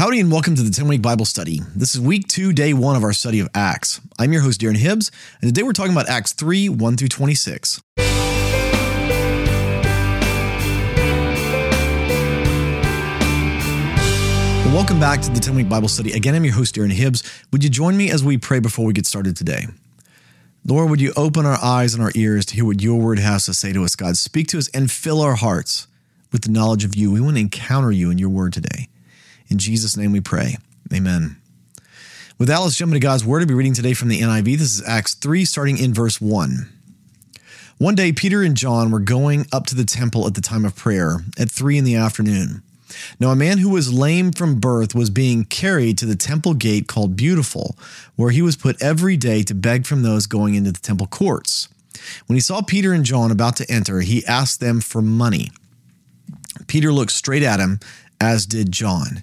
Howdy and welcome to the 10 week Bible study. This is week two, day one of our study of Acts. I'm your host, Darren Hibbs, and today we're talking about Acts 3 1 through 26. Well, welcome back to the 10 week Bible study. Again, I'm your host, Darren Hibbs. Would you join me as we pray before we get started today? Lord, would you open our eyes and our ears to hear what your word has to say to us, God? Speak to us and fill our hearts with the knowledge of you. We want to encounter you in your word today. In Jesus' name we pray. Amen. With that, let's jump into God's Word. I'll be reading today from the NIV. This is Acts 3, starting in verse 1. One day, Peter and John were going up to the temple at the time of prayer at 3 in the afternoon. Now, a man who was lame from birth was being carried to the temple gate called Beautiful, where he was put every day to beg from those going into the temple courts. When he saw Peter and John about to enter, he asked them for money. Peter looked straight at him, as did John.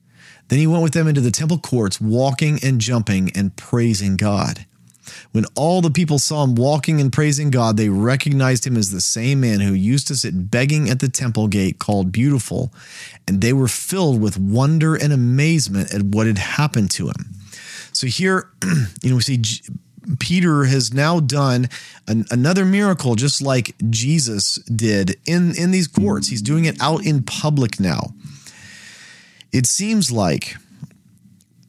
Then he went with them into the temple courts, walking and jumping and praising God. When all the people saw him walking and praising God, they recognized him as the same man who used to sit begging at the temple gate called Beautiful, and they were filled with wonder and amazement at what had happened to him. So here, you know, we see Peter has now done an, another miracle, just like Jesus did in, in these courts. He's doing it out in public now. It seems like,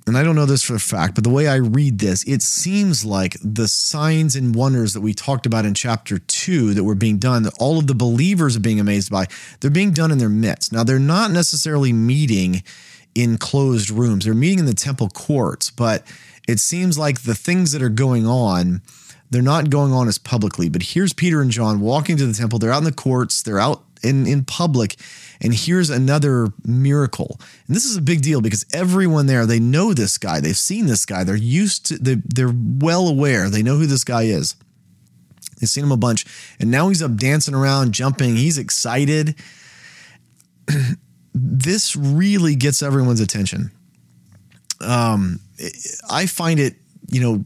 and I don't know this for a fact, but the way I read this, it seems like the signs and wonders that we talked about in chapter two that were being done, that all of the believers are being amazed by, they're being done in their midst. Now, they're not necessarily meeting in closed rooms, they're meeting in the temple courts, but it seems like the things that are going on, they're not going on as publicly. But here's Peter and John walking to the temple. They're out in the courts, they're out in, in public. And here's another miracle. And this is a big deal because everyone there, they know this guy. They've seen this guy. They're used to, they, they're well aware. They know who this guy is. They've seen him a bunch. And now he's up dancing around, jumping. He's excited. this really gets everyone's attention. Um, I find it, you know,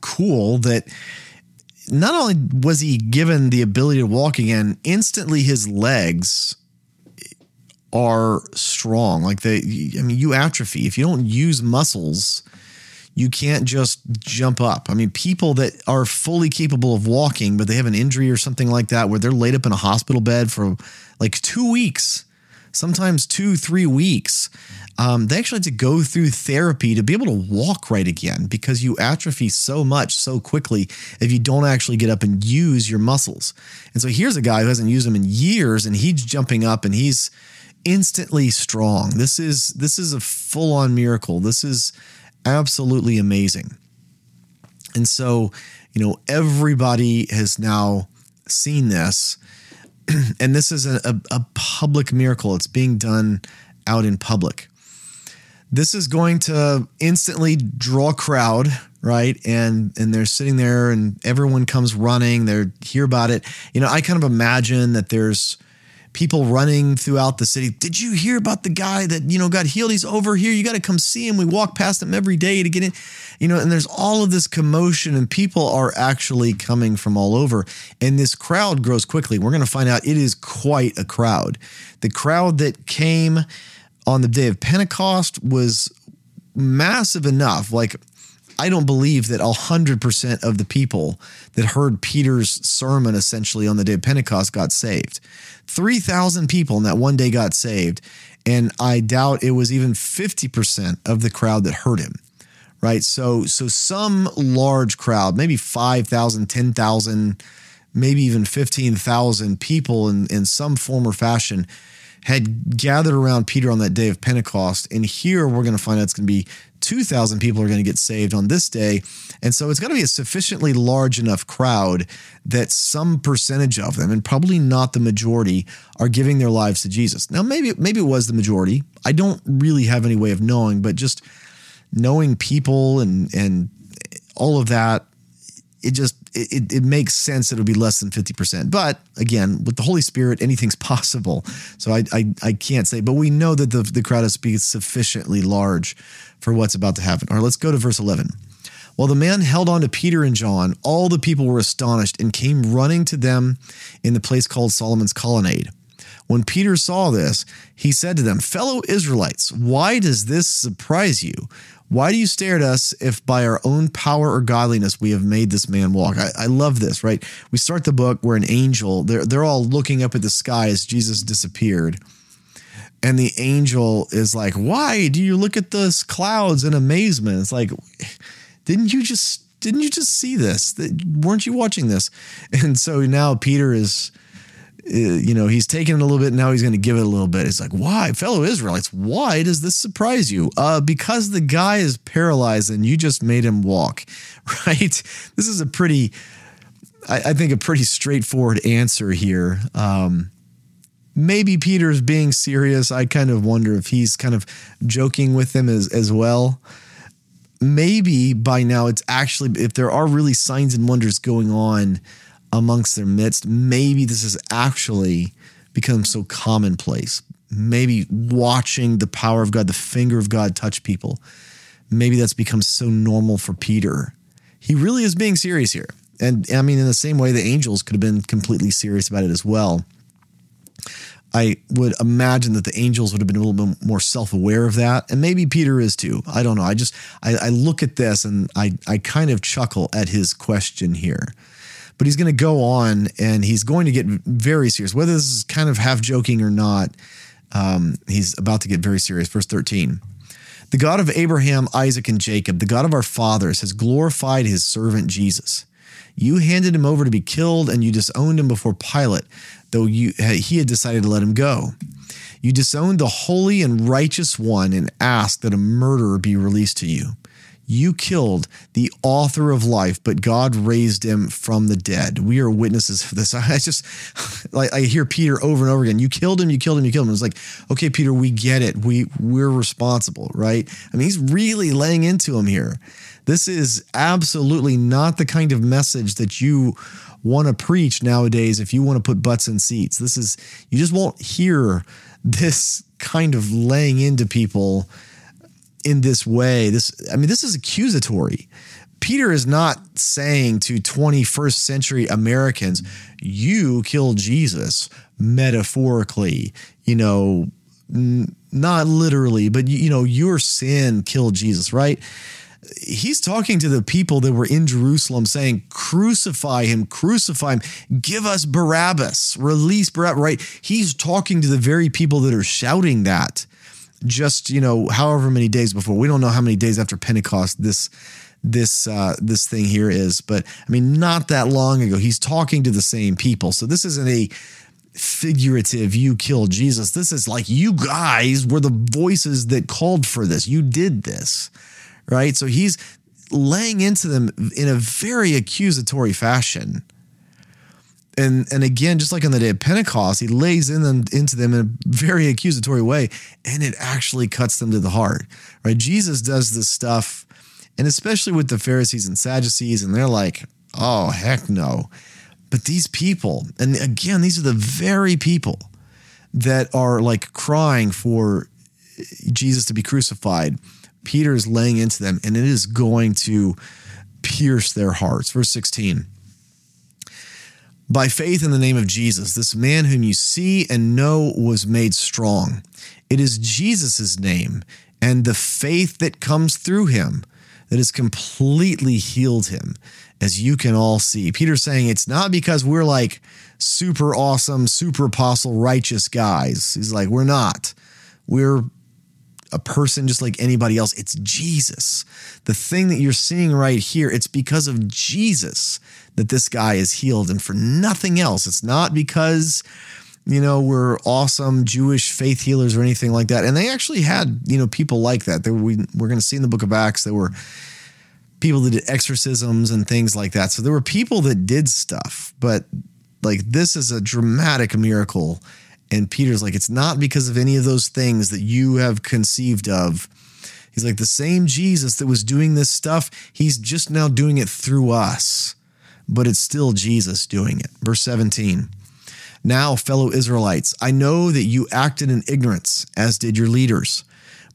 cool that not only was he given the ability to walk again, instantly his legs are strong. Like they, I mean, you atrophy. If you don't use muscles, you can't just jump up. I mean, people that are fully capable of walking, but they have an injury or something like that, where they're laid up in a hospital bed for like two weeks, sometimes two, three weeks um, they actually had to go through therapy to be able to walk right again because you atrophy so much so quickly if you don't actually get up and use your muscles. And so here's a guy who hasn't used them in years and he's jumping up and he's instantly strong. This is this is a full-on miracle. This is absolutely amazing. And so, you know, everybody has now seen this. and this is a, a, a public miracle. It's being done out in public. This is going to instantly draw a crowd right? And and they're sitting there and everyone comes running. They're hear about it. You know i kind of imagine that there's people running throughout the city. Did you hear about the guy that you know got healed? He's over here. You got to come see him. We walk past him every day to get in you know and there's all of this commotion and people are actually coming from all over. And this crowd grows quickly. We're going to find out it is quite a crowd. The crowd that came on the day of Pentecost was massive enough. Like, I don't believe that 100% of the people that heard Peter's sermon essentially on the day of Pentecost got saved. 3,000 people in that one day got saved. And I doubt it was even 50% of the crowd that heard him. Right. So, so some large crowd, maybe 5,000, 10,000, maybe even 15,000 people in, in some form or fashion had gathered around Peter on that day of Pentecost. And here we're going to find out it's going to be 2,000 people are going to get saved on this day. And so it's going to be a sufficiently large enough crowd that some percentage of them, and probably not the majority, are giving their lives to Jesus. Now, maybe, maybe it was the majority. I don't really have any way of knowing, but just knowing people and, and all of that, it just it, it makes sense that it would be less than 50%. But again, with the Holy Spirit, anything's possible. So I I, I can't say, but we know that the, the crowd is be sufficiently large for what's about to happen. All right, let's go to verse 11. While the man held on to Peter and John, all the people were astonished and came running to them in the place called Solomon's Colonnade. When Peter saw this, he said to them, Fellow Israelites, why does this surprise you? Why do you stare at us if by our own power or godliness we have made this man walk? I, I, love this, right? We start the book where an angel, they're, they're all looking up at the sky as Jesus disappeared. And the angel is like, Why do you look at those clouds in amazement? It's like, didn't you just didn't you just see this? Weren't you watching this? And so now Peter is you know, he's taking it a little bit. Now he's going to give it a little bit. It's like, why, fellow Israelites, why does this surprise you? Uh, because the guy is paralyzed and you just made him walk, right? This is a pretty, I, I think, a pretty straightforward answer here. Um, maybe Peter's being serious. I kind of wonder if he's kind of joking with them as, as well. Maybe by now it's actually, if there are really signs and wonders going on, amongst their midst. Maybe this has actually become so commonplace. Maybe watching the power of God, the finger of God touch people, maybe that's become so normal for Peter. He really is being serious here. And I mean, in the same way, the angels could have been completely serious about it as well. I would imagine that the angels would have been a little bit more self-aware of that, and maybe Peter is too. I don't know. I just I, I look at this and I I kind of chuckle at his question here but he's going to go on and he's going to get very serious. Whether this is kind of half joking or not, um, he's about to get very serious. Verse 13. The God of Abraham, Isaac, and Jacob, the God of our fathers, has glorified his servant Jesus. You handed him over to be killed, and you disowned him before Pilate, though you, he had decided to let him go. You disowned the holy and righteous one and asked that a murderer be released to you. You killed the author of life, but God raised him from the dead. We are witnesses for this. I just like I hear Peter over and over again. You killed him, you killed him, you killed him. It's like, okay, Peter, we get it. We we're responsible, right? I mean, he's really laying into him here. This is absolutely not the kind of message that you want to preach nowadays if you want to put butts in seats. This is you just won't hear this kind of laying into people in this way. This, I mean, this is accusatory. Peter is not saying to 21st century Americans, you killed Jesus metaphorically, you know, n- not literally, but you know, your sin killed Jesus, right? He's talking to the people that were in Jerusalem saying, Crucify him, crucify him, give us Barabbas, release Barabbas, right? He's talking to the very people that are shouting that just you know however many days before. We don't know how many days after pentecost this this uh, this thing here is but i mean not that long ago he's talking to the same people. So this isn't a figurative you killed jesus. This is like you guys were the voices that called for this. You did this right? So he's laying into them in a very accusatory fashion and and again, just like on the day of Pentecost, he lays in them into them in a very accusatory way, and it actually cuts them to the heart. Right? Jesus does this stuff, and especially with the Pharisees and Sadducees, and they're like, "Oh heck no!" But these people, and again, these are the very people that are like crying for Jesus to be crucified. Peter is laying into them, and it is going to pierce their hearts. Verse sixteen. By faith in the name of Jesus, this man whom you see and know was made strong. It is Jesus' name and the faith that comes through him that has completely healed him, as you can all see. Peter's saying it's not because we're like super awesome, super apostle, righteous guys. He's like, we're not. We're a person just like anybody else. It's Jesus. The thing that you're seeing right here, it's because of Jesus that this guy is healed and for nothing else. It's not because you know, we're awesome Jewish faith healers or anything like that. And they actually had, you know, people like that. There we we're going to see in the book of Acts there were people that did exorcisms and things like that. So there were people that did stuff, but like this is a dramatic miracle and Peter's like, it's not because of any of those things that you have conceived of. He's like, the same Jesus that was doing this stuff, he's just now doing it through us, but it's still Jesus doing it. Verse 17. Now, fellow Israelites, I know that you acted in ignorance, as did your leaders.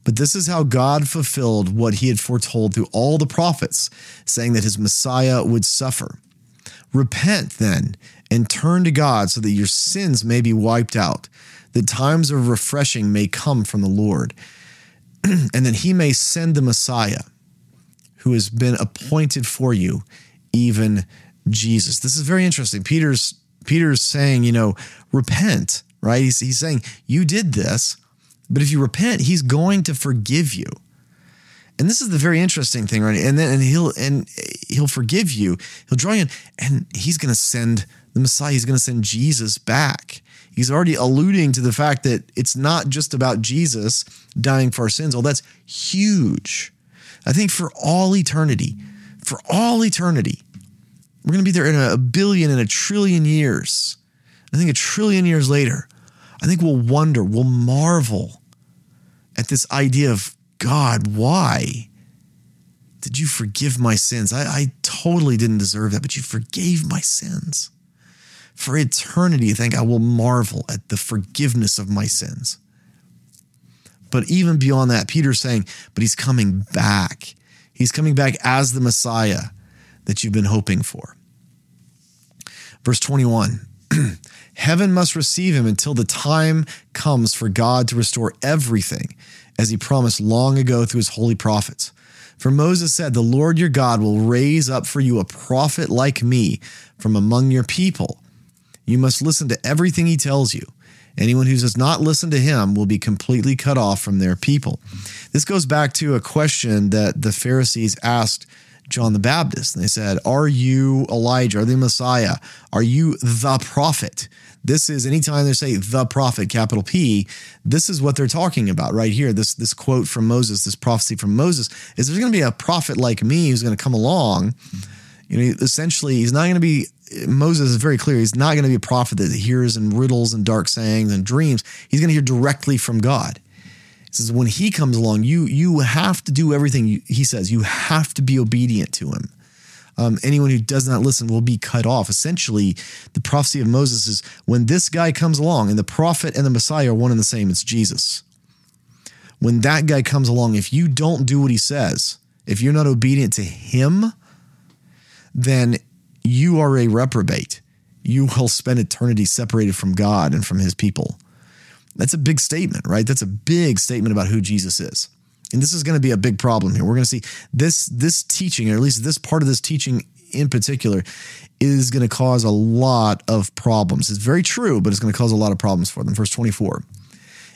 But this is how God fulfilled what he had foretold through all the prophets, saying that his Messiah would suffer. Repent then and turn to God so that your sins may be wiped out, that times of refreshing may come from the Lord, and that he may send the Messiah who has been appointed for you, even Jesus. This is very interesting. Peter's Peter's saying, you know, repent, right? He's, he's saying, you did this but if you repent, he's going to forgive you. And this is the very interesting thing, right? And then and he'll and he'll forgive you. He'll draw you in, and he's going to send the Messiah. He's going to send Jesus back. He's already alluding to the fact that it's not just about Jesus dying for our sins. Oh, that's huge. I think for all eternity, for all eternity, we're going to be there in a billion and a trillion years. I think a trillion years later, I think we'll wonder, we'll marvel at this idea of God, why did you forgive my sins? I, I totally didn't deserve that, but you forgave my sins. For eternity, I think I will marvel at the forgiveness of my sins. But even beyond that, Peter's saying, but he's coming back. He's coming back as the Messiah that you've been hoping for. Verse 21 Heaven must receive him until the time comes for God to restore everything, as he promised long ago through his holy prophets. For Moses said, The Lord your God will raise up for you a prophet like me from among your people. You must listen to everything he tells you. Anyone who does not listen to him will be completely cut off from their people. This goes back to a question that the Pharisees asked John the Baptist. And they said, Are you Elijah? Are the Messiah? Are you the prophet? This is anytime they say the prophet, capital P, this is what they're talking about right here. This, this quote from Moses, this prophecy from Moses, is there's going to be a prophet like me who's going to come along. You know, essentially, he's not going to be Moses is very clear. He's not going to be a prophet that hears in riddles and dark sayings and dreams. He's going to hear directly from God He says when he comes along, you you have to do everything he says. You have to be obedient to him. Um, anyone who does not listen will be cut off. Essentially, the prophecy of Moses is when this guy comes along, and the prophet and the Messiah are one and the same. It's Jesus. When that guy comes along, if you don't do what he says, if you're not obedient to him, then you are a reprobate. You will spend eternity separated from God and from his people. That's a big statement, right? That's a big statement about who Jesus is. And this is going to be a big problem here. We're going to see this this teaching, or at least this part of this teaching in particular, is going to cause a lot of problems. It's very true, but it's going to cause a lot of problems for them. Verse 24.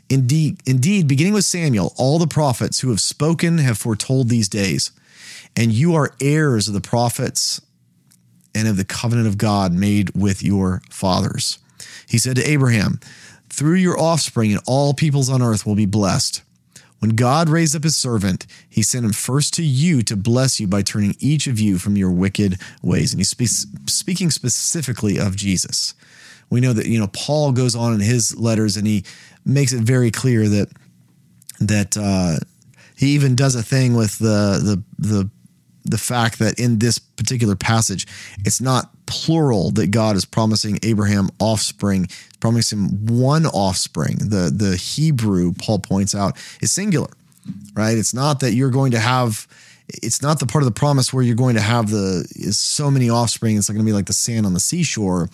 Indeed, indeed, beginning with Samuel, all the prophets who have spoken have foretold these days, and you are heirs of the prophets and of the covenant of God made with your fathers. He said to Abraham, through your offspring, and all peoples on earth will be blessed. When God raised up his servant, he sent him first to you to bless you by turning each of you from your wicked ways. And he's spe- speaking specifically of Jesus. We know that, you know, Paul goes on in his letters and he makes it very clear that, that, uh, he even does a thing with the, the, the the fact that in this particular passage, it's not plural that God is promising Abraham offspring, promising one offspring. The the Hebrew Paul points out is singular, right? It's not that you're going to have. It's not the part of the promise where you're going to have the is so many offspring. It's not going to be like the sand on the seashore.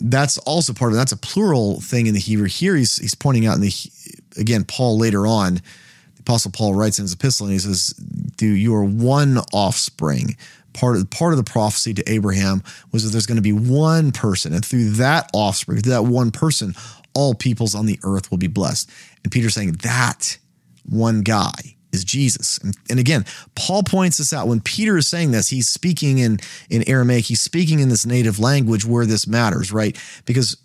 That's also part of it. That's a plural thing in the Hebrew. Here he's he's pointing out in the again Paul later on the Apostle Paul writes in his epistle and he says, "Do you are one offspring." Part of part of the prophecy to Abraham was that there's going to be one person, and through that offspring, through that one person, all peoples on the earth will be blessed. And Peter's saying that one guy is Jesus. And, and, again, Paul points this out. When Peter is saying this, he's speaking in, in Aramaic, he's speaking in this native language where this matters, right? Because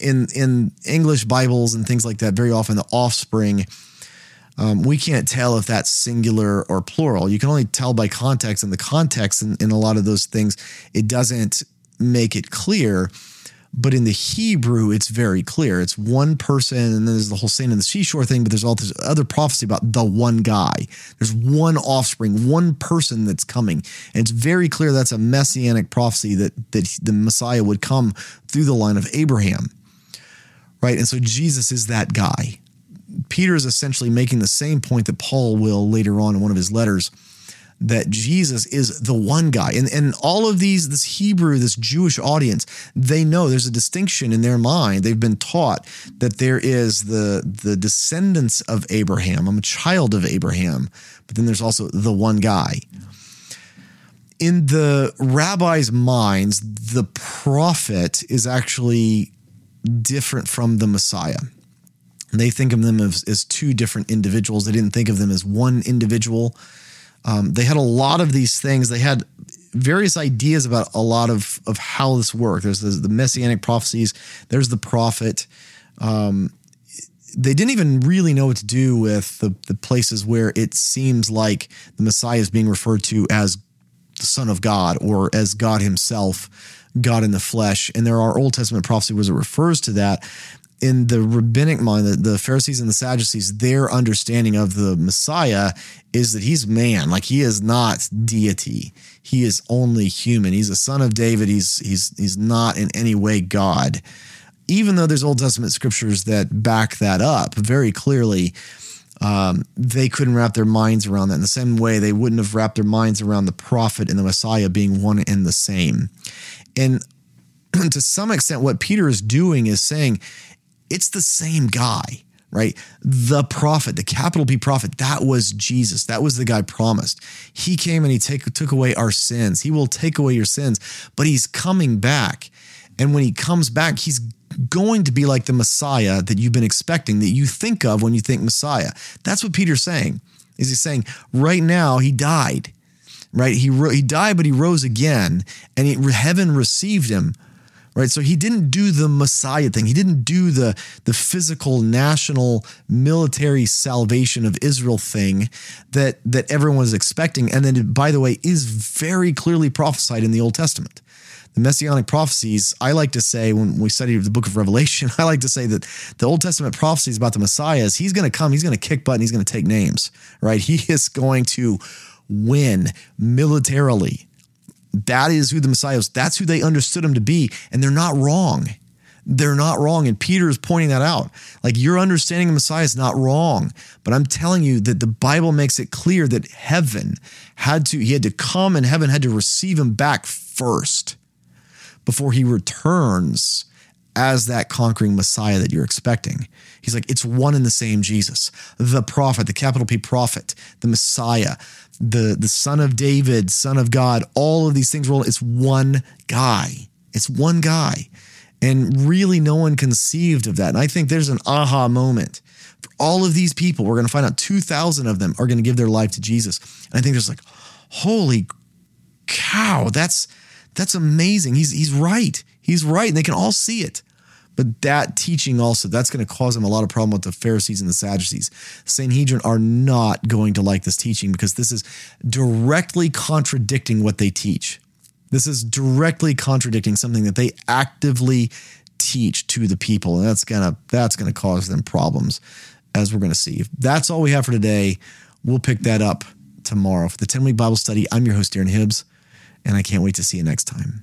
in, in English Bibles and things like that, very often the offspring um, we can't tell if that's singular or plural. You can only tell by context, and the context in, in a lot of those things, it doesn't make it clear. But in the Hebrew, it's very clear. It's one person, and then there's the whole Saint of the seashore thing, but there's all this other prophecy about the one guy. There's one offspring, one person that's coming. And it's very clear that's a messianic prophecy that, that the Messiah would come through the line of Abraham. Right? And so Jesus is that guy. Peter is essentially making the same point that Paul will later on in one of his letters that Jesus is the one guy. And, and all of these, this Hebrew, this Jewish audience, they know there's a distinction in their mind. They've been taught that there is the, the descendants of Abraham. I'm a child of Abraham, but then there's also the one guy. In the rabbis' minds, the prophet is actually different from the Messiah. They think of them as, as two different individuals. They didn't think of them as one individual. Um, they had a lot of these things. They had various ideas about a lot of of how this worked. There's the, the messianic prophecies. There's the prophet. Um, they didn't even really know what to do with the, the places where it seems like the Messiah is being referred to as the Son of God or as God Himself, God in the flesh. And there are Old Testament prophecy where it refers to that in the rabbinic mind, the, the, Pharisees and the Sadducees, their understanding of the Messiah is that he's man, like he is not deity. He is only human. He's a son of David. He's he's he's not in any way God. Even though there's Old Testament scriptures that back that up very clearly, um, they couldn't wrap their minds around that. In the same way, they wouldn't have wrapped their minds around the prophet and the Messiah being one and the same. And to some extent, what Peter is doing is saying it's the same guy, right? The prophet, the capital P prophet, that was Jesus. That was the guy promised. He came and he take, took away our sins. He will take away your sins, but he's coming back. And when he comes back, he's going to be like the Messiah that you've been expecting, that you think of when you think Messiah. That's what Peter's saying. Is he saying right now he died, right? He he died, but he rose again, and he, heaven received him right? So he didn't do the Messiah thing. He didn't do the, the physical national military salvation of Israel thing that, that everyone was expecting. And then, by the way, is very clearly prophesied in the Old Testament. The messianic prophecies, I like to say when we study the book of Revelation, I like to say that the Old Testament prophecies about the Messiah is he's going to come, he's going to kick butt, and he's going to take names, right? He is going to win militarily that is who the Messiah is. That's who they understood him to be. And they're not wrong. They're not wrong. And Peter is pointing that out. Like your understanding of Messiah is not wrong. But I'm telling you that the Bible makes it clear that heaven had to, he had to come and heaven had to receive him back first before he returns as that conquering Messiah that you're expecting. He's like, it's one and the same Jesus, the prophet, the capital P prophet, the Messiah, the, the son of David, son of God, all of these things. It's one guy. It's one guy. And really, no one conceived of that. And I think there's an aha moment for all of these people. We're going to find out 2,000 of them are going to give their life to Jesus. And I think there's like, holy cow, that's that's amazing. He's he's right. He's right. And they can all see it. But that teaching also, that's going to cause them a lot of problem with the Pharisees and the Sadducees. Sanhedrin are not going to like this teaching because this is directly contradicting what they teach. This is directly contradicting something that they actively teach to the people. And that's gonna that's gonna cause them problems, as we're gonna see. That's all we have for today. We'll pick that up tomorrow. For the 10-week Bible study, I'm your host, Darren Hibbs, and I can't wait to see you next time.